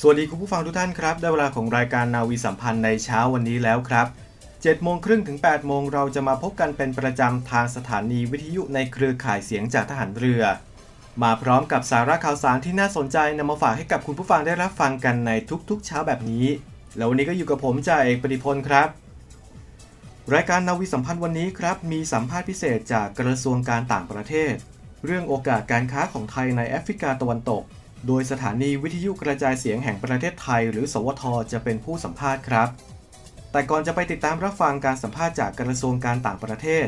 สวัสดีคุณผู้ฟังทุกท่านครับ ได้เวลาของรายการนาวีสัมพันธ์ในเช้าวันนี้แล้วครับ7โมงครึ่งถึง8โมงเราจะมาพบกันเป็นประจำทางสถานีวิทยุในเครือข่ายเสียงจากทหารเรือ มาพร้อมกับสาระข่าวสารที่น่าสนใจนำมาฝากให้กับคุณผู้ฟังได้รับฟังกันในทุกๆ เช้าแบบนี้ แล้ววันนี้ก็อยู่กับผมจ่าเอกปฏิพลครับ รายการนาวีสัมพันธ์วันนี้ครับ มีสัมภาษณ์พิเศษจากกระทรวงการต่างประเทศ เรื่องโอกาสการค้าของไทยในแอฟริกาตะวันตก โดยสถานีวิทยุกระจายเสียงแห่งประเทศไทย หรือ สวท จะเป็นผู้สัมภาษณ์ครับ แต่ก่อนจะไปติดตามรับฟังการสัมภาษณ์จากกระทรวงการต่างประเทศ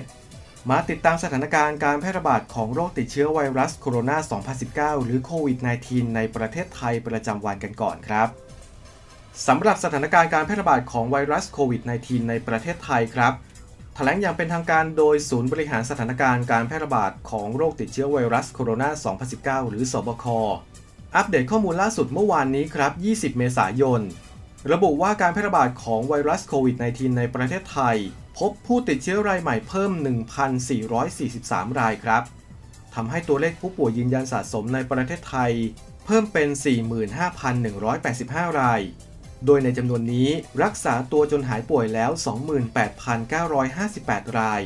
มาติดตามสถานการณ์การแพร่ระบาดของโรคติดเชื้อไวรัสโคโรนา 2019 หรือโควิด -19 ในประเทศไทยประจำวันกันก่อนครับสำหรับสถานการณ์การแพร่ระบาดของไวรัสโควิด -19 ในประเทศไทยครับแถลงอย่างเป็นทางการโดยศูนย์บริหารสถานการณ์การแพร่ระบาดของโรคติดเชื้อไวรัสโคโรนา 2019 หรือสบค อัปเดตข้อมูลล่าสุดเมื่อวานนี้ครับ 20 เมษายน ระบุว่าการแพร่ระบาดของไวรัสโควิด -19 ในประเทศไทย พบผู้ติดเชื้อรายใหม่เพิ่ม 1,443 รายครับ ทำให้ตัวเลขผู้ป่วยยืนยันสะสมในประเทศไทย เพิ่มเป็น 45,185 ราย โดยในจำนวนนี้รักษาตัวจนหายป่วยแล้ว 28,958 ราย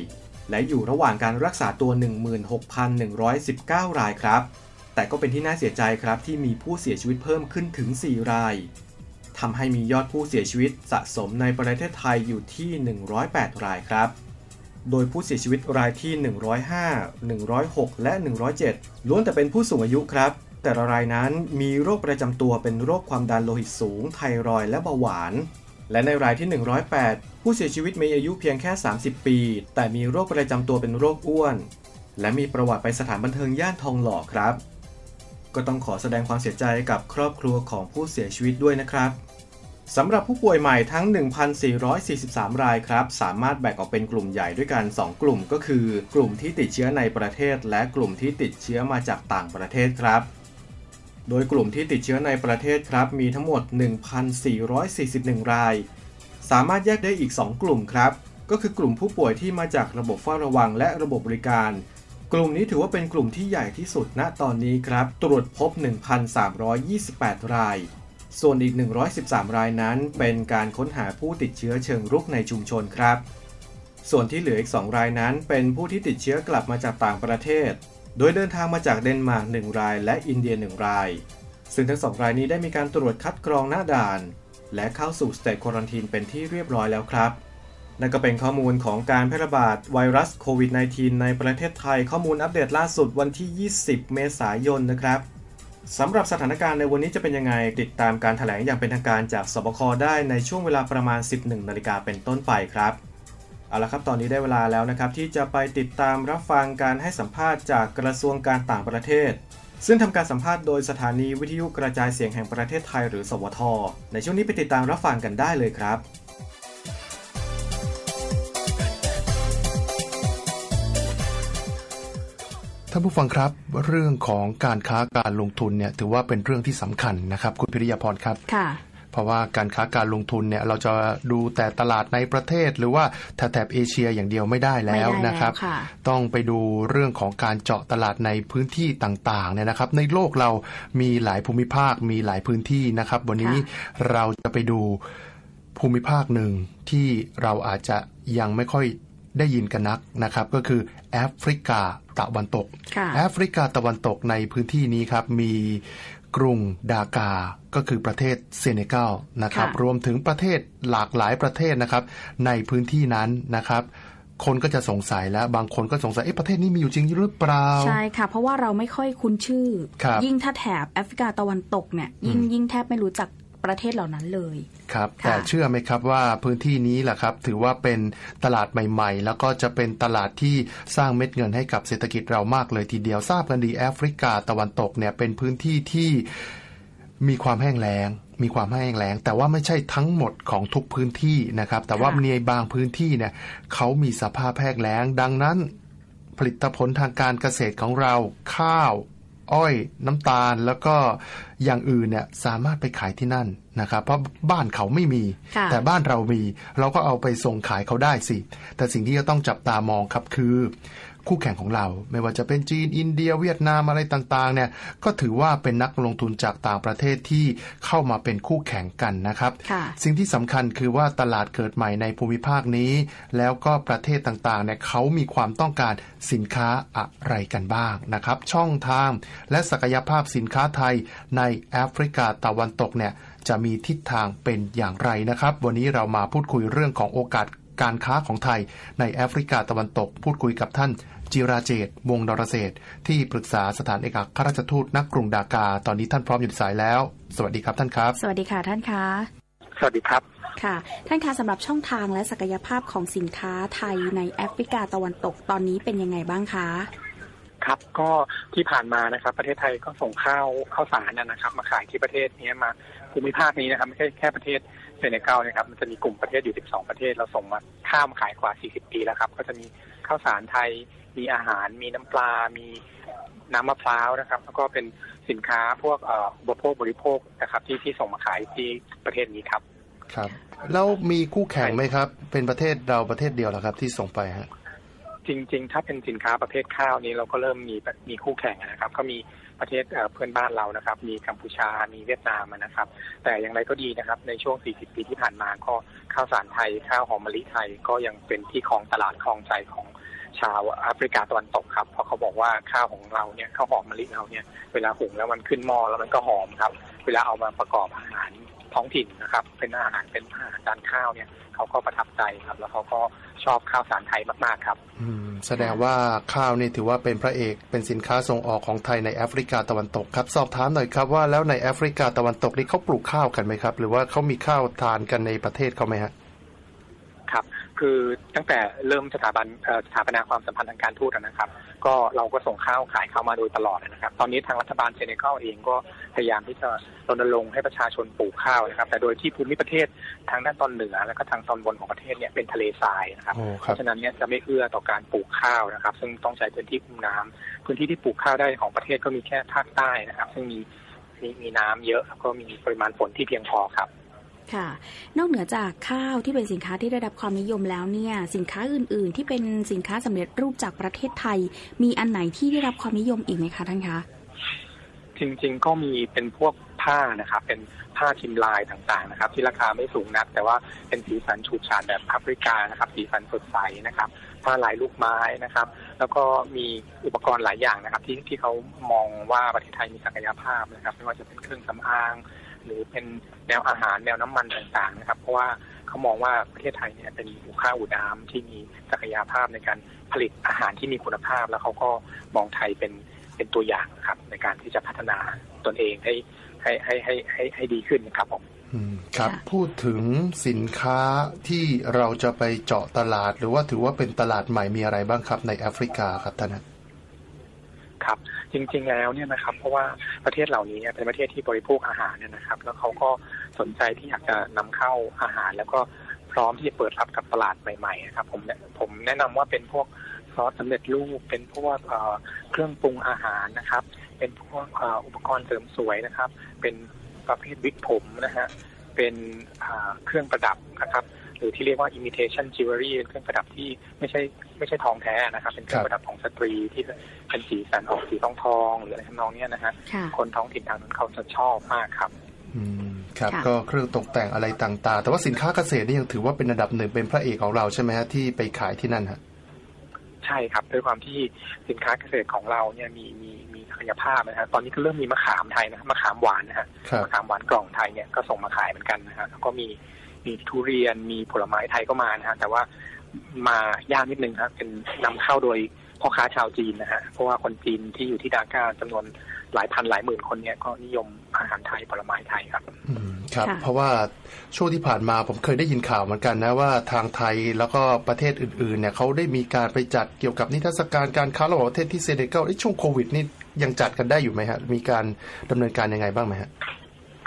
และอยู่ระหว่างการรักษาตัว 16,119 รายครับ แต่ก็เป็นที่น่าเสียใจครับที่มีผู้เสียชีวิตเพิ่มขึ้นถึง 4 รายทำให้มียอดผู้เสียชีวิตสะสมในประเทศไทยอยู่ที่ 108 รายครับ โดยผู้เสียชีวิตรายที่ 105 106 และ 107 ล้วนแต่เป็นผู้สูงอายุครับ แต่ละรายนั้นมีโรคประจำตัวเป็นโรคความดันโลหิตสูง ไทรอยและเบาหวาน และในรายที่ 108 ผู้เสียชีวิตมีอายุเพียงแค่ 30 ปี แต่มีโรคประจำตัวเป็นโรคอ้วน และมีประวัติไปสถานบันเทิงย่านทองหล่อครับ ก็ต้องขอแสดงความเสียใจกับครอบครัวของผู้เสียชีวิตด้วยนะครับสำหรับผู้ป่วยใหม่ทั้ง 1,443 รายครับ สามารถแบ่งออกเป็นกลุ่มใหญ่ด้วยกัน 2 กลุ่มก็คือ กลุ่มที่ติดเชื้อในประเทศ และกลุ่มที่ติดเชื้อมาจากต่างประเทศครับ โดยกลุ่มที่ติดเชื้อในประเทศครับ มีทั้งหมด 1,441 ราย สามารถแยกได้อีก 2 กลุ่มครับ ก็คือกลุ่มผู้ป่วยที่มาจากระบบเฝ้าระวังและระบบบริการ กลุ่มนี้ถือว่าเป็นกลุ่มที่ใหญ่ที่สุดณตอนนี้ครับ ตรวจพบ 1,328 ราย ส่วนอีก 113 รายนั้น เป็นการค้นหาผู้ติดเชื้อเชิงรุกในชุมชนครับ ส่วนที่เหลืออีก 2 รายนั้น เป็นผู้ที่ติดเชื้อกลับมาจากต่างประเทศ โดยเดินทางมาจากเดนมาร์ก1ราย และอินเดีย 1 ราย ซึ่งทั้งสองรายนี้ได้มีการตรวจคัดกรองหน้าด่าน และเข้าสู่ State Quarantine เป็นที่เรียบร้อยแล้วครับ นั่นก็เป็นข้อมูลของการแพร่ระบาดไวรัสโควิด -19 ในประเทศไทยข้อมูลอัปเดตล่าสุดวันที่ 20 เมษายนนะครับสำหรับสถานการณ์ในวันนี้จะเป็นยังไง ติดตามการแถลงอย่างเป็นทางการจากศบค. ได้ในช่วงเวลาประมาณ 11นาฬิกาเป็นต้นไปครับเอาละครับตอนนี้ได้เวลาแล้วนะครับ ที่จะไปติดตามรับฟังการให้สัมภาษณ์จากกระทรวงการต่างประเทศ ซึ่งทำการสัมภาษณ์โดยสถานีวิทยุกระจายเสียงแห่งประเทศไทยหรือ สวท ในช่วงนี้ไปติดตามรับฟังกันได้เลยครับ ท่านผู้ฟังครับเรื่องของการค้าการลงทุนเนี่ยถือว่าเป็นเรื่องที่สำคัญนะครับคุณพิริยาพรครับค่ะเพราะว่าการค้าการลงทุนเนี่ยเราจะดูแต่ตลาดในประเทศ หรือว่าแถบแถบเอเชียอย่างเดียวไม่ได้แล้วไม่ได้แล้วนะครับค่ะต้องไปดูเรื่องของการเจาะตลาดในพื้นที่ต่างๆเนี่ยนะครับ ในโลกเรามีหลายภูมิภาคมีหลายพื้นที่นะครับ วันนี้เราจะไปดูภูมิภาคหนึ่งที่เราอาจจะยังไม่ค่อยได้ยินกันนักนะครับ ก็คือแอฟริกา ตะวันตกค่ะแอฟริกาตะวันตกในพื้นที่นี้ครับมีกรุงดากา ก็คือประเทศเซเนกัลนะครับค่ะรวมถึงประเทศหลากหลายประเทศนะครับ ในพื้นที่นั้นนะครับคนก็จะสงสัยแล้วบางคนก็สงสัยเอ๊ะประเทศนี้มีอยู่จริงหรือเปล่า ใช่ค่ะ เพราะว่าเราไม่ค่อยคุ้นชื่อครับยิ่งถ้าแถบแอฟริกาตะวันตกเนี่ยยิ่งยิ่งแทบไม่รู้จัก ประเทศเหล่านั้นเลยครับค่ะแต่เชื่อไหมครับว่าพื้นที่นี้แหละครับ ถือว่าเป็นตลาดใหม่ ๆ แล้วก็จะเป็นตลาดที่สร้างเม็ดเงินให้กับเศรษฐกิจเรามากเลยทีเดียวทราบกันดีแอฟริกาตะวันตกเนี่ยเป็นพื้นที่ที่มีความแห้งแล้งมีความแห้งแล้ง แต่ว่าไม่ใช่ทั้งหมดของทุกพื้นที่นะครับ แต่ว่าค่ะในบางพื้นที่เนี่ยเขามีสภาพแห้งแล้ง ดังนั้น ผลิตผลทางการเกษตรของเราข้าว อ้อยน้ำตาลแล้วก็อย่างอื่นเนี่ยสามารถไปขายที่นั่นนะครับเพราะบ้านเขาไม่มีค่ะแต่บ้านเรามี เราก็เอาไปส่งขายเขาได้สิ แต่สิ่งที่จะต้องจับตามองครับคือ คู่แข่งของเรา ไม่ว่าจะเป็นจีนอินเดียเวียดนามอะไรต่างๆเนี่ยก็ถือว่าเป็นนักลงทุนจากต่างประเทศที่เข้ามาเป็นคู่แข่งกันนะครับค่ะสิ่งที่สำคัญคือว่าตลาดเกิดใหม่ในภูมิภาคนี้ แล้วก็ประเทศต่างๆเนี่ยเขามีความต้องการสินค้าอะไรกันบ้างนะครับ ช่องทางและศักยภาพสินค้าไทยในแอฟริกาตะวันตกเนี่ยจะมีทิศทางเป็นอย่างไรนะครับ วันนี้เรามาพูดคุยเรื่องของโอกาส การค้าของไทยในแอฟริกาตะวันตก พูดคุยกับท่าน จิราเจต วงศ์นรเศรษฐ์ที่ปรึกษาสถานเอกอัครราชทูตณกรุงดากา ตอนนี้ท่านพร้อมอยู่ในสายแล้ว สวัสดีครับท่านครับ สวัสดีค่ะท่านคะสวัสดีครับค่ะ ท่านคะสำหรับช่องทางและศักยภาพของสินค้าไทยในแอฟริกาตะวันตกตอนนี้เป็นยังไงบ้างคะ ครับก็ที่ผ่านมานะครับ ประเทศไทยก็ส่งข้าวข้าวสารนะครับ มาขายที่ประเทศนี้มาภูมิภาคนี้นะครับไม่ใช่แค่ประเทศเซเนกัลนะครับ มันจะมีกลุ่มประเทศอยู่ 12 ประเทศ เราส่งมาข้าวมาขายกว่า 40 ปีแล้วครับ ก็จะมีข้าวสารไทย มีอาหาร มีน้ำปลา มีน้ำมะพร้าวนะครับ แล้วก็เป็นสินค้าพวกอุปโภคบริโภคนะครับ ที่ที่ส่งมาขายที่ประเทศนี้ครับ ครับ แล้วมีคู่แข่งไหมครับ เป็นประเทศเราประเทศเดียวเหรอครับ ที่ส่งไปฮะ จริง ๆ ถ้าเป็นสินค้าประเภทข้าวนี้เราก็เริ่มมีมีคู่แข่งนะครับ ก็มีประเทศเพื่อนบ้านเรานะครับ มีกัมพูชา มีเวียดนามนะครับ แต่อย่างไรก็ดีนะครับ ในช่วง 40 ปีที่ผ่านมาก็ข้าวสารไทย ข้าวหอมมะลิไทยก็ยังเป็นที่ครองตลาดครองใจของชาวแอฟริกาตะวันตกครับ เพราะเขาบอกว่าข้าวของเราเนี่ยข้าวหอมมะลิเราเนี่ย เวลาหุงแล้วมันขึ้นหม้อแล้วมันก็หอมครับ เวลาเอามาประกอบอาหาร ท้องถิ่นนะครับ เป็นอาหารเป็นอาหารจานข้าวเนี่ยเขาก็ประทับใจครับ แล้วเขาก็ชอบข้าวสารไทยมากๆครับ อืมแสดงว่าข้าวนี่ถือว่าเป็นพระเอกเป็นสินค้าส่งออกของไทยในแอฟริกาตะวันตกครับ สอบถามหน่อยครับว่าแล้วในแอฟริกาตะวันตกนี่เขาปลูกข้าวกันไหมครับ หรือว่าเขามีข้าวทานกันในประเทศเขาไหมฮะ ครับคือตั้งแต่เริ่มสถาบันเอ่อสถาปนาความสัมพันธ์ทางการทูตนะครับ ก็เราก็ส่งข้าวขายเข้ามาโดยตลอดนะครับ ตอนนี้ทางรัฐบาลเซเนกัลเองก็พยายามที่จะรณรงค์ให้ประชาชนปลูกข้าวนะครับ แต่โดยที่ภูมิประเทศทางด้านตอนเหนือและก็ทางตอนบนของประเทศเนี่ยเป็นทะเลทรายนะครับโอ้คเพรับราะฉะนั้นเนี่ยจะไม่เอื้อต่อการปลูกข้าวนะครับ ซึ่งต้องใช้พื้นที่คุมน้ำพื้นที่ที่ปลูกข้าวได้ของประเทศก็มีแค่ภาคใต้นะครับ ซึ่งมีมีมีน้ำเยอะแล้วก็มีปริมาณฝนที่เพียงพอครับ ค่ะ นอกเหนือจากข้าวที่เป็นสินค้าที่ได้รับความนิยมแล้วเนี่ย สินค้าอื่น ๆ ที่เป็นสินค้าสำเร็จรูปจากประเทศไทย มีอันไหนที่ได้รับความนิยมอีกไหมคะท่านคะจริง ๆ ก็มีเป็นพวกผ้านะครับเป็นผ้าชิมลายต่างๆนะครับ ที่ราคาไม่สูงนัก แต่ว่าเป็นสีสันฉูดฉาดแบบแอฟริกานะครับ สีสันสดใสนะครับ ผ้าลายลูกไม้นะครับ แล้วก็มีอุปกรณ์หลายอย่างนะครับ ที่ที่เขามองว่าประเทศไทยมีศักยภาพนะครับไม่ว่าจะเป็นเครื่องสำอาง หรือเป็นแนวอาหารแนวน้ำมันต่างๆนะครับ เพราะว่าเขามองว่าประเทศไทยเนี่ยเป็นอู่ข้าวอู่น้ำที่มีศักยภาพในการผลิตอาหารที่มีคุณภาพ แล้วเขาก็มองไทยเป็นเป็นตัวอย่างนะครับ ในการที่จะพัฒนาตนเองให้ให้ให้ให้ให้ให้ดีขึ้นนะครับผมอืมครับค่ะพูดถึงสินค้าที่เราจะไปเจาะตลาด หรือว่าถือว่าเป็นตลาดใหม่มีอะไรบ้างครับในแอฟริกาครับท่านฮะครับ จริง ๆ แล้วเนี่ยนะครับ เพราะว่าประเทศเหล่านี้เนี่ยเป็นประเทศที่บริโภคอาหารเนี่ยนะครับ แล้วเขาก็สนใจที่อยากจะนำเข้าอาหาร แล้วก็พร้อมที่จะเปิดรับกับตลาดใหม่ๆนะครับ ผมแนะผมแนะนำว่าเป็นพวกซอสสำเร็จรูปเป็นพวกเเครื่องปรุงอาหารนะครับ เป็นพวกอุปกรณ์เสริมสวยนะครับ เป็นประเภทวิกผมนะฮะเป็นเครื่องประดับนะครับ หรือที่เรียกว่า imitation jewelry เป็นเครื่องประดับที่ไม่ใช่ไม่ใช่ทองแท้นะครับ เป็นเครื่องประดับของสตรีที่เป็นสีสันออกสีทองทองๆหรืออะไรทำนองเนี้ยนะฮะค่ะคนท้องถิ่นทางนั้นเขาจะชอบมากครับอืมครับค่ะก็เครื่องตกแต่งอะไรต่างๆ แต่ว่าสินค้าเกษตรนี่ยังถือว่าเป็นอันดับหนึ่งเป็นพระเอกของเราใช่ไหมฮะที่ไปขายที่นั่นฮะใช่ครับด้วยความที่สินค้าเกษตรของเราเนี่ยมีมีมีศักยภาพนะครับตอนนี้ก็เริ่มมีมะขามไทยนะครับมะขามหวานนะฮะครับมะขามหวานกล่องไทยเนี่ยก็ส่งมาขายเหมือนกันนะฮะแล้วก็มี มีทุเรียนมีผลไม้ไทยก็มานะฮะแต่ว่ามายากนิดนึงครับเป็นนำเข้าโดยพ่อค้าชาวจีนนะฮะเพราะว่าคนจีนที่อยู่ที่ดาก้าจำนวนหลายพันหลายหมื่นคนเนี่ยก็นิยมอาหารไทยผลไม้ไทยครับอืมครับค่ะเพราะว่าช่วงที่ผ่านมาผมเคยได้ยินข่าวเหมือนกันนะว่าทางไทยแล้วก็ประเทศอื่นๆเนี่ยเขาได้มีการไปจัดเกี่ยวกับนิทรรศการการค้าระหว่างประเทศที่เซเนกัลเอ้ยช่วงโควิดนี่ยังจัดกันได้อยู่ไหมฮะมีการดำเนินการยังไงบ้างไหมฮะ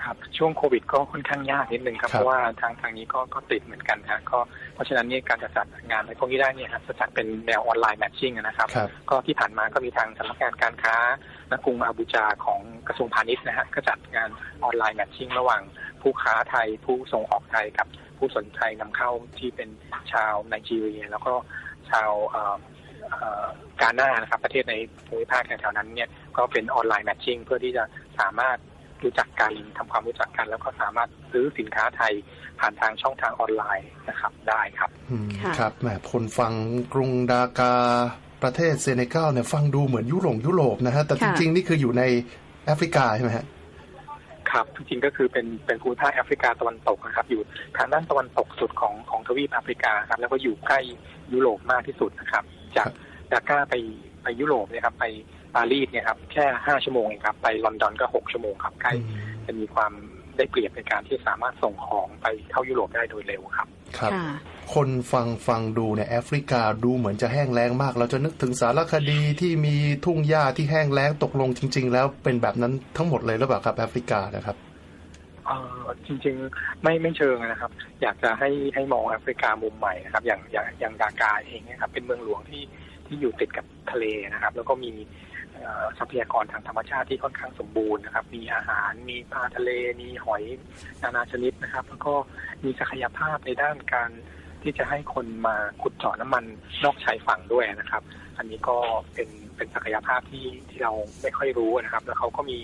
ครับช่วงโควิดก็ค่อนข้างยากนิดนึงครับครับเพราะว่าทางทางนี้ก็ก็ติดเหมือนกันฮะก็เพราะฉะนั้นเนี่ยการจะจัดงานในพวกนี้ได้เนี่ยครับจะจัดเป็นแนวออนไลน์แมทชิ่งนะครับครับก็ที่ผ่านมาก็มีทางสำนักงานการค้าณกรุงอาบูจาของกระทรวงพาณิชย์นะฮะก็จัดงานออนไลน์แมทชิ่งระหว่างผู้ค้าไทยผู้ส่งออกไทยกับผู้สนใจนำเข้าที่เป็นชาวไนจีเรีย แล้วก็ชาวเอ่อเอ่อกาหน้านะครับประเทศในภูมิภาคแถวๆนั้นเนี่ยก็เป็น online matching เพื่อที่จะสามารถ รู้จักกันทำความรู้จักกัน แล้วก็สามารถซื้อสินค้าไทยผ่านทางช่องทางออนไลน์นะครับได้ครับอืมค่ะครับแหมคนฟังกรุงดาการ์ประเทศเซเนกัลเนี่ยฟังดูเหมือนยุโรปยุโรปนะฮะแต่จค่ะริงๆ นี่คืออยู่ในแอฟริกาใช่ไหมฮะครับจริงๆก็คือเป็นเป็นภูมิภาคแอฟริกาตะวันตกนะครับอยู่ทางด้านตะวันตกสุดของของทวีปแอฟริกาครับแล้วก็อยู่ใกล้ยุโรปมากที่สุดนะครับ จากดาก้าไปไปยุโรปเนี่ยครับไป ปารีสเนี่ยครับแค่ห้าชั่วโมงเองครับไปลอนดอนก็หกชั่วโมงครับใกล้จะมีความได้เปรียบในการที่สามารถส่งของไปเข้ายุโรปได้โดยเร็วครับ ครับค่ะคนฟังฟังดูเนี่ยแอฟริกาดูเหมือนจะแห้งแล้งมาก เราจะนึกถึงสารคดีที่มีทุ่งหญ้าที่แห้งแล้งตกลงจริง ๆ แล้วเป็นแบบนั้นทั้งหมดเลยหรือเปล่าครับแอฟริกานะครับเอ่อจริงๆไม่ไม่เชิงนะครับ อยากจะให้ให้มองแอฟริกามุมใหม่นะครับ อย่างอย่างอย่างดากาเองเนะครับเป็นเมืองหลวงที่ที่อยู่ติดกับทะเลนะครับ แล้วก็มีเอ่อ ทรัพยากรทางธรรมชาติที่ค่อนข้างสมบูรณ์นะครับ มีอาหารมีปลาทะเล มีหอยนานาชนิดนะครับ แล้วก็มีศักยภาพในด้านการที่จะให้คนมาขุดเจาะน้ำมันนอกชายฝั่งด้วยนะครับ อันนี้ก็เป็นเป็นศักยภาพที่ที่เราไม่ค่อยรู้นะครับ แล้วเขาก็มี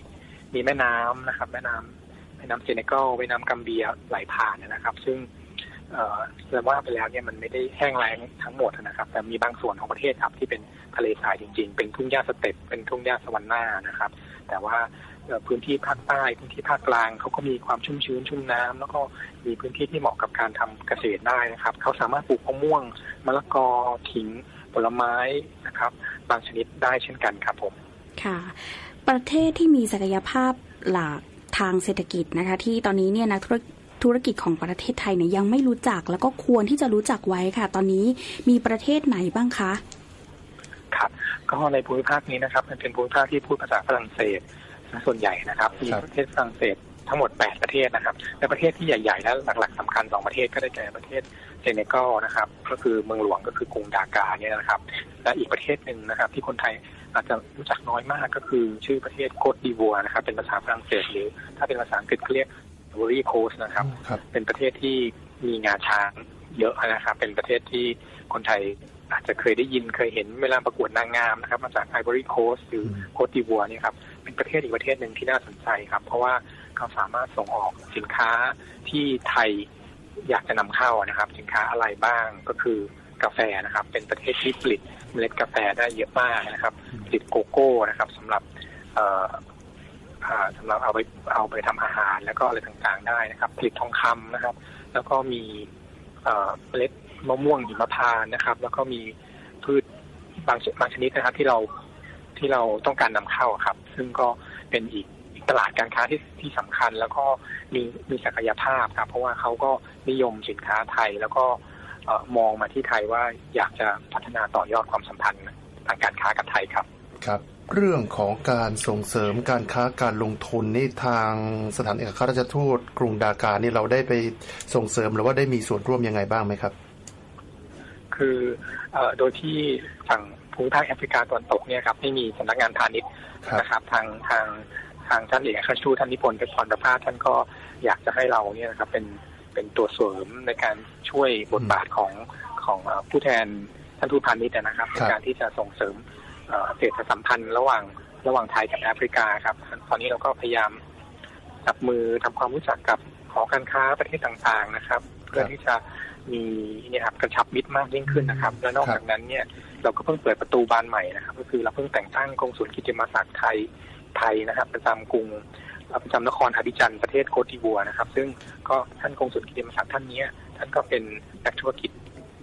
มีแม่น้ำนะครับ แม่น้ำแม่น้ำเซเนกัลแม่น้ำกัมเบียไหลผ่านนะครับ ซึ่ง เอ่อจะว่าไปแล้วเนี่ยมันไม่ได้แห้งแล้งทั้งหมดนะครับ แต่มีบางส่วนของประเทศครับที่เป็นทะเลทรายจริง ๆ เป็นทุ่งหญ้าสเตปป์เป็นทุ่งหญ้าสวรรค์หน้านะครับ แต่ว่าพื้นที่ภาคใต้พื้นที่ภาคกลางเขาก็มีความชุ่มชื้นชุ่มน้ำแล้วก็มีพื้นที่ที่เหมาะกับการทำเกษตรได้นะครับเขาสามารถปลูกมะม่วงมะละกอขิงผลไม้นะครับ บางชนิดได้เช่นกันครับผมค่ะ ประเทศที่มีศักยภาพหลักทางเศรษฐกิจนะคะ ที่ตอนนี้เนี่ยนักธุร ธุรกิจของประเทศไทยเนี่ยยังไม่รู้จัก แล้วก็ควรที่จะรู้จักไว้ค่ะ ตอนนี้มีประเทศไหนบ้างคะครับก็ในภูมิภาคนี้นะครับมันเป็นภูมิภาคที่พูดภาษาฝรั่งเศสนะส่วนใหญ่นะครับมีครับประเทศฝรั่งเศสทั้งหมด 8 ประเทศนะครับและประเทศที่ใหญ่ๆและหลักๆสำคัญสองประเทศก็ได้แก่ประเทศเซเนกัลนะครับ ก็คือเมืองหลวงก็คือกรุงดาการ์เนี่ยนะครับ และอีกประเทศหนึ่งนะครับ ที่คนไทยอาจจะรู้จักน้อยมากก็คือชื่อประเทศโกตดิวัวร์นะครับ เป็นภาษาฝรั่งเศสหรือถ้าเป็นภาษาอังกฤษก็เรียก Ivory Coast นะครับครับ เป็นประเทศที่มีงาช้างเยอะนะครับ เป็นประเทศที่คนไทยอาจจะเคยได้ยินเคยเห็นเวลาประกวดนางงามนะครับ มาจากไอ v o รีโคสหรือโคตดิวัวเนี่ยครับเป็นประเทศอีกประเทศหนึ่งที่น่าสนใจครับ เพราะว่าเขาสามารถส่งออกสินค้าที่ไทยอยากจะนำเข้านะครับ สินค้าอะไรบ้างก็คือกาแฟนะครับ เป็นประเทศที่ผลิตเมล็ดกาแฟได้เยอะมากนะครับผลิตโกโก้นะครับสำหรับ เอ่ออ่าสำหรับเอาไปเอาไปทำอาหารแล้วก็อะไรต่างๆได้นะครับ ผลิตทองคำนะครับ แล้วก็มีเมล็ดมะม่วงหิมพานนะครับ แล้วก็มีพืชบางชบางชนิดนะครับ ที่เราที่เราต้องการนำเข้าครับ ซึ่งก็เป็นอีกตลาดการค้าที่ที่สำคัญแล้วก็มีมีศักยภาพครับ เพราะว่าเขาก็นิยมสินค้าไทยแล้วก็มองมาที่ไทยว่าอยากจะพัฒนาต่อยอดความสัมพันธ์ทางการค้ากับไทยครับ ครับ เรื่องของการส่งเสริมการค้าการลงทุนนี่ทางสถานเอกอัครราชทูตกรุงดากานี่เราได้ไปส่งเสริมหรือว่าได้มีส่วนร่วมยังไงบ้างไหมครับ คือเอ่อโดยที่ฝั่งภูมิภาคแอฟริกาตะวันตกเนี่ยครับไม่มีสำนักงานพาณิชย์ครับนะครับทางทางทางท่านเอกอัครราชทูตท่านนิพนธ์เพชรพรประภาสท่านก็อยากจะให้เราเนี่ยนะครับเป็นเป็นตัวเสริมในการช่วยบทบาทของของเอ่อผู้แทนท่านทูตพาณิชย์นะครับในการที่จะส่งเสริม เอ่อเศรษฐสัมพันธ์ระหว่างระหว่างไทยกับแอฟริกาครับ ตอนนี้เราก็พยายามจับมือทำความรู้จักกับหอการค้าประเทศต่างๆนะครับ เพื่อที่จะมีเนี่ยครับกระชับมิตรมากยิ่งขึ้นนะครับ และนอกจากนั้นเนี่ยเราก็เพิ่งเปิดประตูบานใหม่นะครับ ก็คือเราเพิ่งแต่งตั้งกงสุลกิติมศักดิ์ไทยไทยนะครับ ประจำกรุงประจำนครอบิจันประเทศโคติบัวนะครับ ซึ่งก็ท่านกงสุลกิติมศักดิ์ท่านนี้ท่านก็เป็นนักธุรกิจ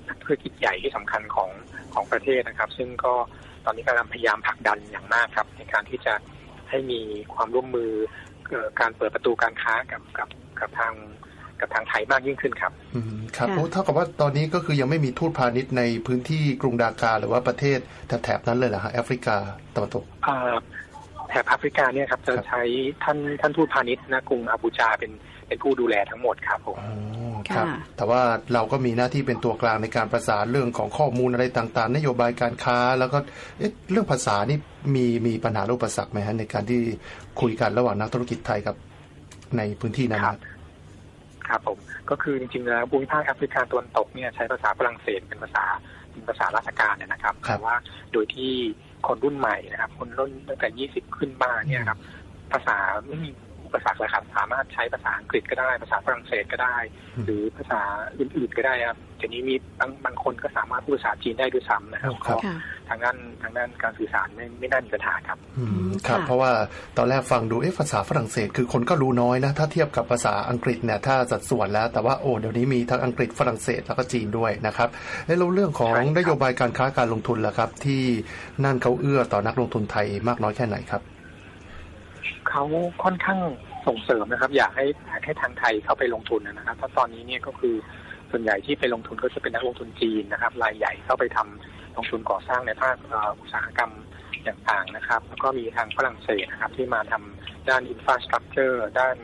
นักธุรกิจใหญ่ที่สำคัญของของประเทศนะครับ ซึ่งก็ต อนนี้กำลังพยายามผลักดันอย่างมากครับ ในการที่จะให้มีความร่วมมือการเปิดประตูการค้ากับกับกับทางกับทางไทยมากยิ่งขึ้นครับอืมครับโอ้เท่ากับว่าตอนนี้ก็คือยังไม่มีทูตพาณิชย์ในพื้นที่กรุงดากาหรือว่าประเทศแถบนั้นเลยเหรอฮะแอฟริกาตะวันตกแถบแอฟริกาเนี่ยครับจะใช้ท่านท่านทูตพาณิชย์นะกรุงอาบูจาเป็นเป็นผู้ดูแลทั้งหมดครับผม ครับแต่ว่าเราก็มีหน้าที่เป็นตัวกลางในการประสานเรื่องของข้อมูลอะไรต่างๆ นโยบายการค้า แล้วก็เรื่องภาษานี่มีมีปัญหาอุปสรรคไหมฮะในการที่คุยกันระหว่างนักธุรกิจไทยกับในพื้นที่นั้นครับครับผมก็คือจริงๆแล้วภูมิภาคแอฟริกาตะวันตกเนี่ยใช้ภาษาฝรั่งเศสเป็นภาษาเป็นภาษาราชการเนี่ยนะครับแต่ว่าโดยที่คนรุ่นใหม่นะครับ คนรุ่นตั้งแต่20ขึ้นมาเนี่ยครับ ภาษาไม่มี อุปสรรคเลยครับ สามารถใช้ภาษาอังกฤษก็ได้ ภาษาฝรั่งเศสก็ได้ หรือภาษาอื่นๆก็ได้ครับทีนี้มีบางบางคนก็สามารถพูดภาษาจีนได้ด้วยซ้ำนะครับก็ทางด้านทางด้านการสื่อสารไม่ไม่น่ามีปัญหาครับครับ เพราะว่าตอนแรกฟังดูเอ๊ะภาษาฝรั่งเศส คือคนก็รู้น้อยนะถ้าเทียบกับภาษาอังกฤษเนี่ยถ้าสัดส่วนแล้วแต่ว่าโอ้เดี๋ยวนี้มีทั้งอังกฤษฝรั่งเศสแล้วก็จีนด้วยนะครับแล้วเรื่องของนโยบายการค้าการลงทุนล่ะครับ ที่นั่นเขาเอื้อต่อนักลงทุนไทยมากน้อยแค่ไหนครับ เขาค่อนข้างส่งเสริมนะครับ อยากให้ให้ทางไทยเข้าไปลงทุนนะครับเพราะตอนนี้เนี่ยก็คือส่วนใหญ่ที่ไปลงทุนก็จะเป็นนักลงทุนจีนนะครับรายใหญ่เข้าไปทำลงทุนก่อสร้างในภาคอุตสาหกรรมต่างๆนะครับ แล้วก็มีทางฝรั่งเศสนะครับ ที่มาทำด้าน infrastructure ด้าน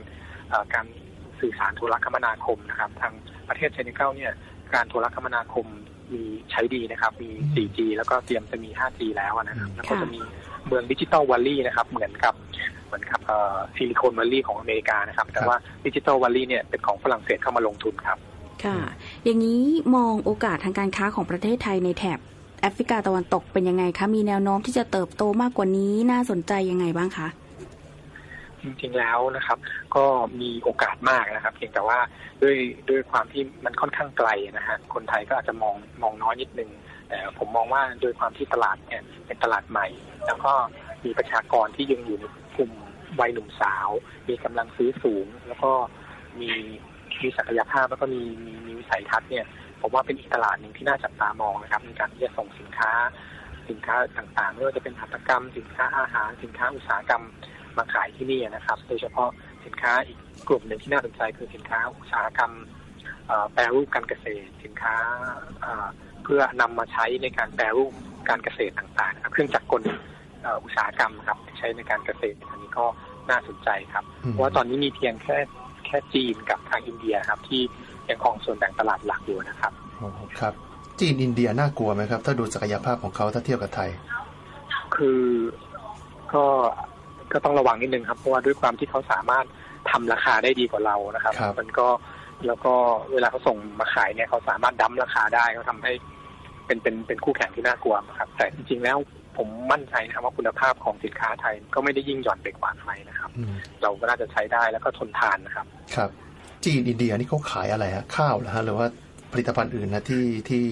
การสื่อสารโทรคมนาคมนะครับ ทางประเทศเซเนกัลเนี่ยการโทรคมนาคมมีใช้ดีนะครับ มี 4G แล้วก็เตรียมจะมี 5G แล้วนะครับ แล้วก็จะมี เมือง Digital Valley นะครับเหมือนกับเหมือนกับ Silicon Valley ของอเมริกานะครับ แต่ว่า Digital Valley เนี่ยเป็นของฝรั่งเศสเข้ามาลงทุนครับ ค่ะ อย่างนี้มองโอกาสทางการค้าของประเทศไทยในแถบแอฟริกาตะวันตกเป็นยังไงคะ มีแนวโน้มที่จะเติบโตมากกว่านี้น่าสนใจยังไงบ้างคะจริงๆแล้วนะครับ ก็มีโอกาสมากนะครับ เพียงแต่ว่าด้วยด้วยความที่มันค่อนข้างไกลนะฮะคนไทยก็อาจจะมองมองน้อยนิดนึงแต่ ผมมองว่าโดยความที่ตลาดเนี่ยเป็นตลาดใหม่ แล้วก็มีประชากรที่ยังอยู่ในกลุ่มวัยหนุ่มสาว มีกำลังซื้อสูง แล้วก็มีมีศักยภาพแล้วก็มีมีมีวิสัยทัศน์เนี่ยผมว่าเป็นอีกตลาดหนึ่งที่น่าจับตามองนะครับในการที่จะส่งสินค้าสินค้าต่างๆไม่ว่าจะเป็นหัตถกรรม สินค้าอาหาร สินค้าอุตสาหกรรมมาขายที่นี่นะครับ โดยเฉพาะสินค้าอีกกลุ่มหนึ่งที่น่าสนใจคือสินค้าอุตสาหกรรมแปรรูปการเกษตร สินค้า เพื่อนำมาใช้ในการแปรรูปการเกษตรต่างๆเครื่องจักรกลอุตสาหกรรมครับที่ใช้ในการเกษตรอันนี้ก็น่าสนใจครับเพราะว่าตอนนี้มีเพียงแค่แค่จีนกับทางอินเดียครับ ที่ยังครองส่วนแบ่งตลาดหลักอยู่นะครับโอ้ครับ จีนอินเดียน่ากลัวไหมครับ ถ้าดูศักยภาพของเขาถ้าเทียบกับไทย คือก็ก็ต้องระวังนิดนึงครับ เพราะว่าด้วยความที่เขาสามารถทำราคาได้ดีกว่าเรานะครับรบมันก็แล้วก็เวลาเขาส่งมาขายเนี่ยเขาสามารถ dump ราคาได้เขาทำให้ เป็นเป็นเป็นคู่แข่งที่น่ากลัวครับ แต่จริงๆแล้วผมมั่นใจนะครับว่าคุณภาพของสินค้าไทยก็ไม่ได้ยิ่งหย่อนไปกว่าอะไรนะครับ เราก็น่าจะใช้ได้แล้วก็ทนทานนะครับ ครับ จีนอินเดียนี่เขาขายอะไรฮะข้าวเหรอฮะหรือว่าผลิตภัณฑ์อื่นนะที่ที่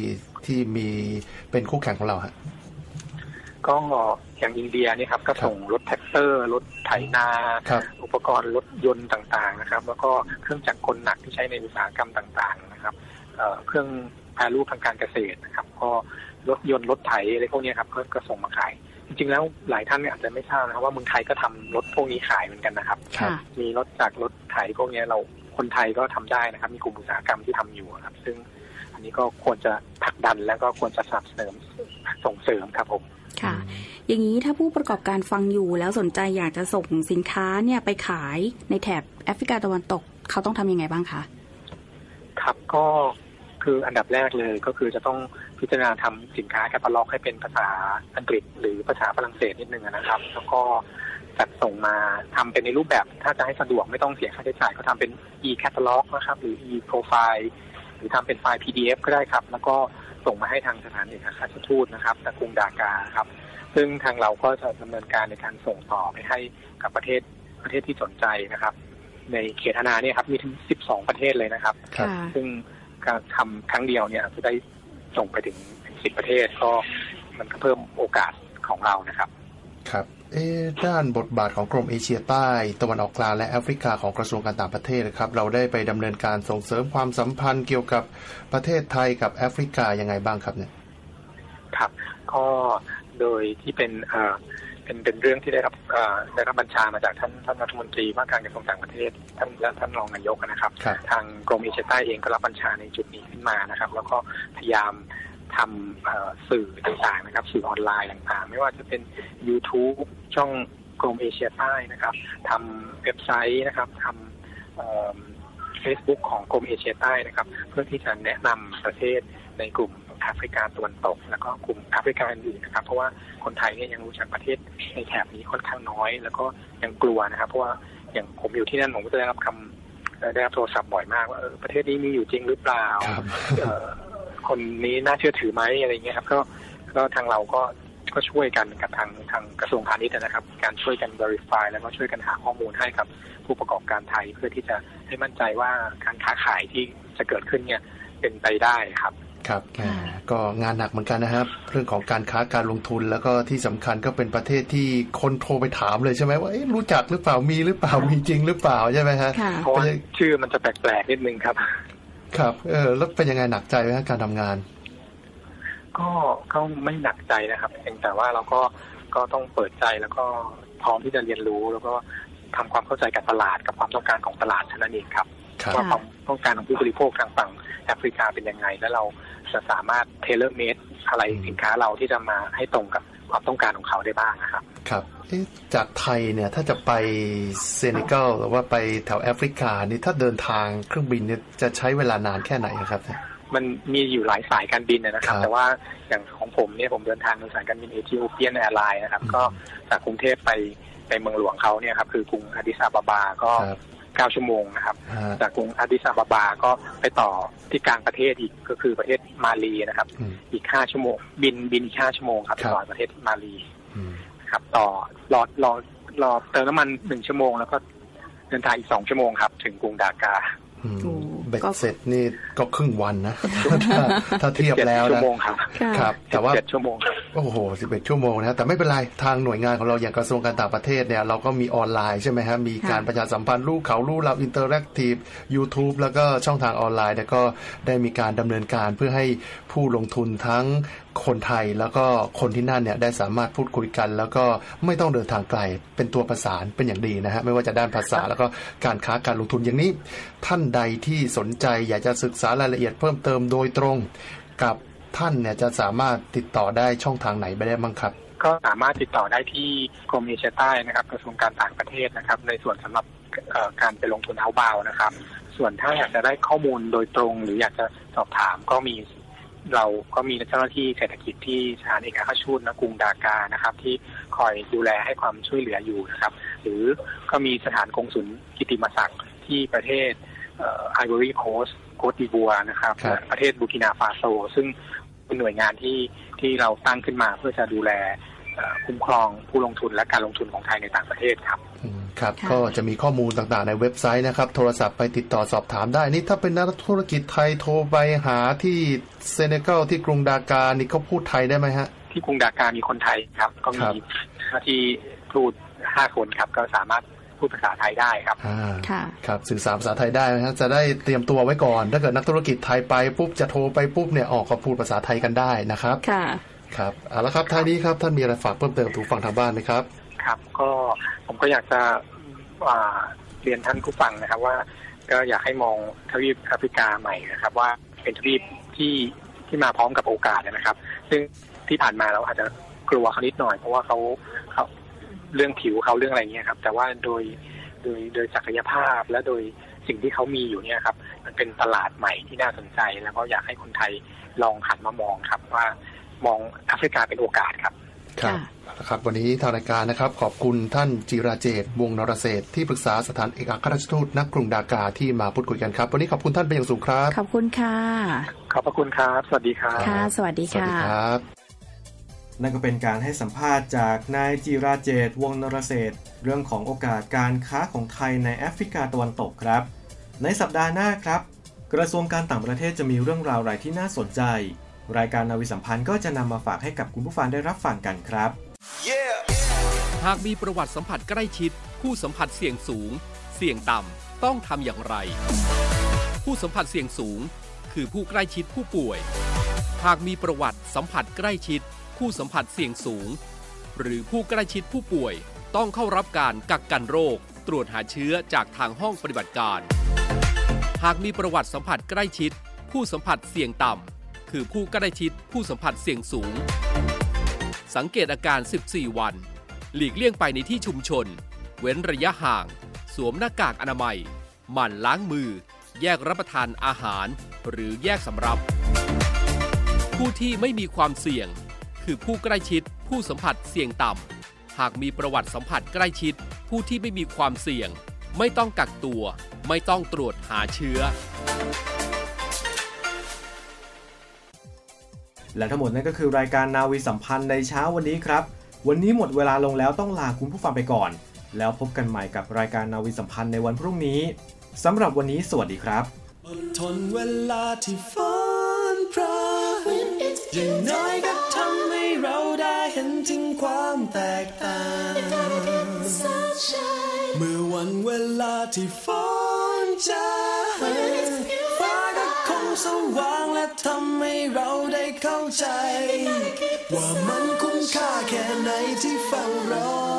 ที่มีเป็นคู่แข่งของเราฮะก็อย่างอินเดียนี่ครับก็ส่งรถแทรกเตอร์รถไถนา อุปกรณ์รถยนต์ต่างๆนะครับ แล้วก็เครื่องจักรกลหนักที่ใช้ในอุตสาหกรรมต่างๆนะครับเครื่อง แปรรูปทางการเกษตรนะครับ ก็รถยนต์รถไถอะไรพวกนี้ครับก็ส่งมาขาย จริงๆแล้วหลายท่านเนี่ยอาจจะไม่ทราบนะครับว่าเมืองไทยก็ทำรถพวกนี้ขายเหมือนกันนะครับ มีรถจากรถไถพวกนี้เราคนไทยก็ทำได้นะครับ มีกลุ่มอุตสาหกรรมที่ทำอยู่ครับ ซึ่งอันนี้ก็ควรจะผลักดันแล้วก็ควรจะสนับสนุนส่งเสริมครับผมค่ะ อย่างนี้ถ้าผู้ประกอบการฟังอยู่แล้วสนใจอยากจะส่งสินค้าเนี่ยไปขายในแถบแอฟริกาตะวันตก เขาต้องทํำยังไงบ้างคะ ครับก็ คืออันดับแรกเลยก็คือจะต้องพิจารณาทำสินค้าแคตตาล็อกให้เป็นภาษาอังกฤษ หรือภาษาฝรั่งเศสนิดนึงนะครับ แล้วก็จัดส่งมาทำเป็นในรูปแบบ ถ้าจะให้สะดวกไม่ต้องเสียค่าใช้จ่ายก็ทำเป็น e catalog นะครับ หรือ e profile หรือทำเป็นไฟล์ PDF ก็ได้ครับ แล้วก็ส่งมาให้ทางสถานเอกอัครราชทูตนะครับตะกรุงดากาครับ ซึ่งทางเราก็จะดำเนินการในการส่งต่อไปให้กับประเทศประเทศที่สนใจนะครับ ในเขตนาเนี่ยครับมีถึง 12 ประเทศเลยนะครับ ซึ่ง การทำครั้งเดียวเนี่ยจะได้ส่งไปถึงสิบประเทศก็มันก็เพิ่มโอกาสของเรานะครับ ครับเอ๊ด้านบทบาทของกรมเอเชียใต้ตะวันออกกลางและแอฟริกาของกระทรวงการต่างประเทศนะครับ เราได้ไปดำเนินการส่งเสริมความสัมพันธ์เกี่ยวกับประเทศไทยกับแอฟริกายังไงบ้างครับเนี่ยครับก็โดยที่เป็นเอ่อ เป็นเป็นเรื่องที่ได้รับเอ่อได้รับบัญชามาจากท่านท่านรัฐมนตรีว่าการกระทรวงต่างประเทศท่านและท่านรองนายกนะครับครับทางกรมเอเชียใต้เองก็รับบัญชาในจุดนี้ขึ้นมานะครับ แล้วก็พยายามทำเอ่อสื่อต่างๆนะครับ สื่อออนไลน์ต่างๆ ไม่ว่าจะเป็น YouTube ช่องกรมเอเชียใต้นะครับทำเว็บไซต์นะครับทำเฟซบุ๊กของกรมเอเชียใต้นะครับ เพื่อที่จะแนะนำประเทศในกลุ่ม แอฟริกาตะวันตก แล้วก็กลุ่มแอฟริกาอื่นๆนะครับเพราะว่าคนไทยเนี่ยยังรู้จักประเทศในแถบนี้ค่อนข้างน้อย แล้วก็ยังกลัวนะครับ เพราะว่าอย่างผมอยู่ที่นั่นผมก็จะได้รับคำเอ่อได้รับโทรศัพท์บ่อยมากว่าเออประเทศนี้มีอยู่จริงหรือเปล่าครับเอ่อคนนี้น่าเชื่อถือไหมอะไรเงี้ยครับก็ก็ทางเราก็ก็ช่วยกันกับทางทางกระทรวงพาณิชย์นะครับ การช่วยกัน verify แล้วก็ช่วยกันหาข้อมูลให้กับผู้ประกอบการไทย เพื่อที่จะให้มั่นใจว่าการค้าขายที่จะเกิดขึ้นเนี่ยเป็นไปได้ครับ ครับแหมก็งานหนักเหมือนกันนะครับ เรื่องของการค้าการลงทุนแล้วก็ที่สำคัญก็เป็นประเทศที่คนโทรไปถามเลยใช่ไหมว่าเอ๊ะรู้จักหรือเปล่ามีหรือเปล่ามีจริงหรือเปล่าใช่ไหมฮะค่ะเพราะว่าชื่อมันจะแปลกๆนิดนึงครับ ครับเออแล้วเป็นยังไงหนักใจไหมฮะการทำงาน ก็ก็ไม่หนักใจนะครับเพียงแต่ว่าเราก็ก็ต้องเปิดใจแล้วก็พร้อมที่จะเรียนรู้แล้วก็ทำความเข้าใจกับตลาดกับความต้องการของตลาดเท่านั้นเองครับครับ ว่าความต้องการของผู้บริโภคทางฝั่งแอฟริกาเป็นยังไง แล้วเราจะสามารถ tailor-made อะไรสินค้าเราที่จะมาให้ตรงกับความต้องการของเขาได้บ้างนะครับ ครับเอ๊ะจากไทยเนี่ยถ้าจะไปเซเนกัลหรือว่าไปแถวแอฟริกานี่ถ้าเดินทางเครื่องบินเนี่ยจะใช้เวลานานแค่ไหนครับเนี่ยมันมีอยู่หลายสายการบินนะครับครับ แต่ว่าอย่างของผมเนี่ยผมเดินทางโดยสายการบิน Ethiopian Airlines นะครับอืมก็จากกรุงเทพไปไปเมืองหลวงเขาเนี่ยครับคือกรุงอาดิสอาบาบาก็ ครับเก้าชั่วโมงนะครับฮะจากกรุงอาดิสอาบาบาก็ไปต่อที่กลางประเทศอีกก็คือประเทศมาลีนะครับอืมอีกห้าชั่วโมง บินบินอีกห้าชั่วโมงครับครับต่อประเทศมาลีอืมครับต่อรอรอรอเติมน้ำมันหนึ่งชั่วโมง แล้วก็เดินทางอีกสองชั่วโมงครับ ถึงกรุงดาการ์อืมโอ้เบ็ดก็เสร็จนี่ก็ครึ่งวันนะ ถ้าถ้าเทียบแล้วชั่วโมงนะครับค่ะครับ แต่ว่าเจ็ดชั่วโมงครับ โอ้โห11ชั่วโมงนะแต่ไม่เป็นไร ทางหน่วยงานของเราอย่างกระทรวงการต่างประเทศเนี่ยเราก็มีออนไลน์ใช่ไหมฮะ มีการค่ะประชาสัมพันธ์รูปเขารูปเรา interactive YouTube แล้วก็ช่องทางออนไลน์แล้วก็ได้มีการดำเนินการเพื่อให้ผู้ลงทุนทั้งคนไทยแล้วก็คนที่นั่นเนี่ยได้สามารถพูดคุยกัน แล้วก็ไม่ต้องเดินทางไกลเป็นตัวประสานเป็นอย่างดีนะฮะไม่ว่าจะด้านภาษาแล้วก็การค้าการลงทุนอย่างนี้ ท่านใดที่สนใจอยากจะศึกษารายละเอียดเพิ่มเติมโดยตรงกับ ท่านเนี่ยจะสามารถติดต่อได้ช่องทางไหนไปได้บ้างครับก็สามารถติดต่อได้ที่กรมเอเชียใต้นะครับกระทรวงการต่างประเทศนะครับ ในส่วนสำหรับเอ่อการไปลงทุนเอาบาวนะครับ ส่วนถ้าอยากจะได้ข้อมูลโดยตรง หรืออยากจะสอบถามก็มีเราก็มีเจ้าหน้าที่เศรษฐกิจที่สถานเอกอัครชูตณกรุงดากานะครับ ที่คอยดูแลให้ความช่วยเหลืออยู่นะครับ หรือก็มีสถานกงสุลกิตติมศักดิ์ที่ประเทศไอวอรีโคสต์โกตดิวัวร์นะครับครับและประเทศบูร์กินาฟาโซ ซึ่ง เป็นหน่วยงานที่ที่เราตั้งขึ้นมาเพื่อจะดูแลเอ่อคุ้มครองผู้ลงทุนและการลงทุนของไทยในต่างประเทศครับอืมครับค่ะก็จะมีข้อมูลต่างๆในเว็บไซต์นะครับ โทรศัพท์ไปติดต่อสอบถามได้ นี่ถ้าเป็นนักธุรกิจไทยโทรไปหาที่เซเนกัลที่กรุงดาการ์นี่เขาพูดไทยได้ไหมฮะ ที่กรุงดากามีคนไทยครับ ก็ครัมีบเจ้าหน้าที่พูดห้าคนครับ ก็สามารถ พูดภาษาไทยได้ครับอ่าค่ะครับสื่อสารภาษาไทยได้ไหมฮะจะได้เตรียมตัวไว้ก่อน ถ้าเกิดนักธุรกิจไทยไปปุ๊บจะโทรไปปุ๊บเนี่ยออกก็พูดภาษาไทยกันได้นะครับค่ะครับเอาละครับท้ายนี้ครับท่านมีอะไรฝากเพิ่มเติมถูกฝั่งทางบ้านไหมครับ ครับ ก็ผมก็อยากจะอ่าเรียนท่านผู้ฟังนะครับว่า ก็อยากให้มองทวีปแอฟริกาใหม่นะครับ ว่าเป็นทวีปที่ที่มาพร้อมกับโอกาสนะครับ ซึ่งที่ผ่านมาเราอาจจะกลัวเขานิดหน่อย เพราะว่าเขาเขา เรื่องผิวเขาเรื่องอะไรเงี้ยครับ แต่ว่าโดยโดยโดยศักยภาพและโดยสิ่งที่เขามีอยู่เนี่ยครับ มันเป็นตลาดใหม่ที่น่าสนใจ แล้วก็อยากให้คนไทยลองหันมามองครับ ว่ามองแอฟริกาเป็นโอกาสครับครับเอาละครับ วันนี้ทางรายการนะครับ ขอบคุณท่านจิราเจตวงศ์นรเศรษฐ์ที่ปรึกษาสถานเอกอัครราชทูตณกรุงดากาที่มาพูดคุยกันครับ วันนี้ขอบคุณท่านเป็นอย่างสูงครับ ขอบคุณค่ะ ขอบพระคุณครับ สวัสดีครับค่ะ สวัสดีสวัสค่ะดีครับ นั่นก็เป็นการให้สัมภาษณ์จากนายจีราเจตวงศนรเศษฐ์เรื่องของโอกาสการค้าของไทยในแอฟริกาตะวันตกครับ ในสัปดาห์หน้าครับ กระทรวงการต่างประเทศจะมีเรื่องราวอะไรที่น่าสนใจ รายการนาวิสัมพันธ์ก็จะนำมาฝากให้กับคุณผู้ฟังได้รับฟังกันครับหากมีประวัติสัมผัสใกล้ชิด ผู้สัมผัสเสี่ยงสูง เสี่ยงต่ำต้องทำอย่างไร ผู้สัมผัสเสี่ยงสูง คือผู้ใกล้ชิดผู้ป่วย หากมีประวัติสัมผัสใกล้ชิด ผู้สัมผัสเสี่ยงสูง หรือผู้ใกล้ชิดผู้ป่วยต้องเข้ารับการกักกันโรค ตรวจหาเชื้อจากทางห้องปฏิบัติการ หากมีประวัติสัมผัสใกล้ชิด ผู้สัมผัสเสี่ยงต่ำคือผู้ใกล้ชิดผู้สัมผัสเสี่ยงสูง สังเกตอาการ 14 วัน หลีกเลี่ยงไปในที่ชุมชน เว้นระยะห่าง สวมหน้ากากอนามัย หมั่นล้างมือ แยกรับประทานอาหาร หรือแยกสำรับ ผู้ที่ไม่มีความเสี่ยง คือผู้ใกล้ชิด ผู้สัมผัสเสี่ยงต่ำ หากมีประวัติสัมผัสใกล้ชิด ผู้ที่ไม่มีความเสี่ยง ไม่ต้องกักตัว ไม่ต้องตรวจหาเชื้อ และทั้งหมดนั่นก็คือรายการนาวีสัมพันธ์ในเช้าวันนี้ครับ วันนี้หมดเวลาลงแล้วต้องลาคุณผู้ฟังไปก่อน แล้วพบกันใหม่กับรายการนาวีสัมพันธ์ในวันพรุ่งนี้สำหรับวันนี้สวัสดีครับอดทนเวลาที่ฝนพรางอย่างน้อยก็ ถึงความแตกต่างเมื่อวันเวลาที่ฝนจาฟ้าก็คงสว่างและทำให้เราได้เข้าใจ ว่ามันคุ้มค่าแค่ไหนที่เฝ้ารอ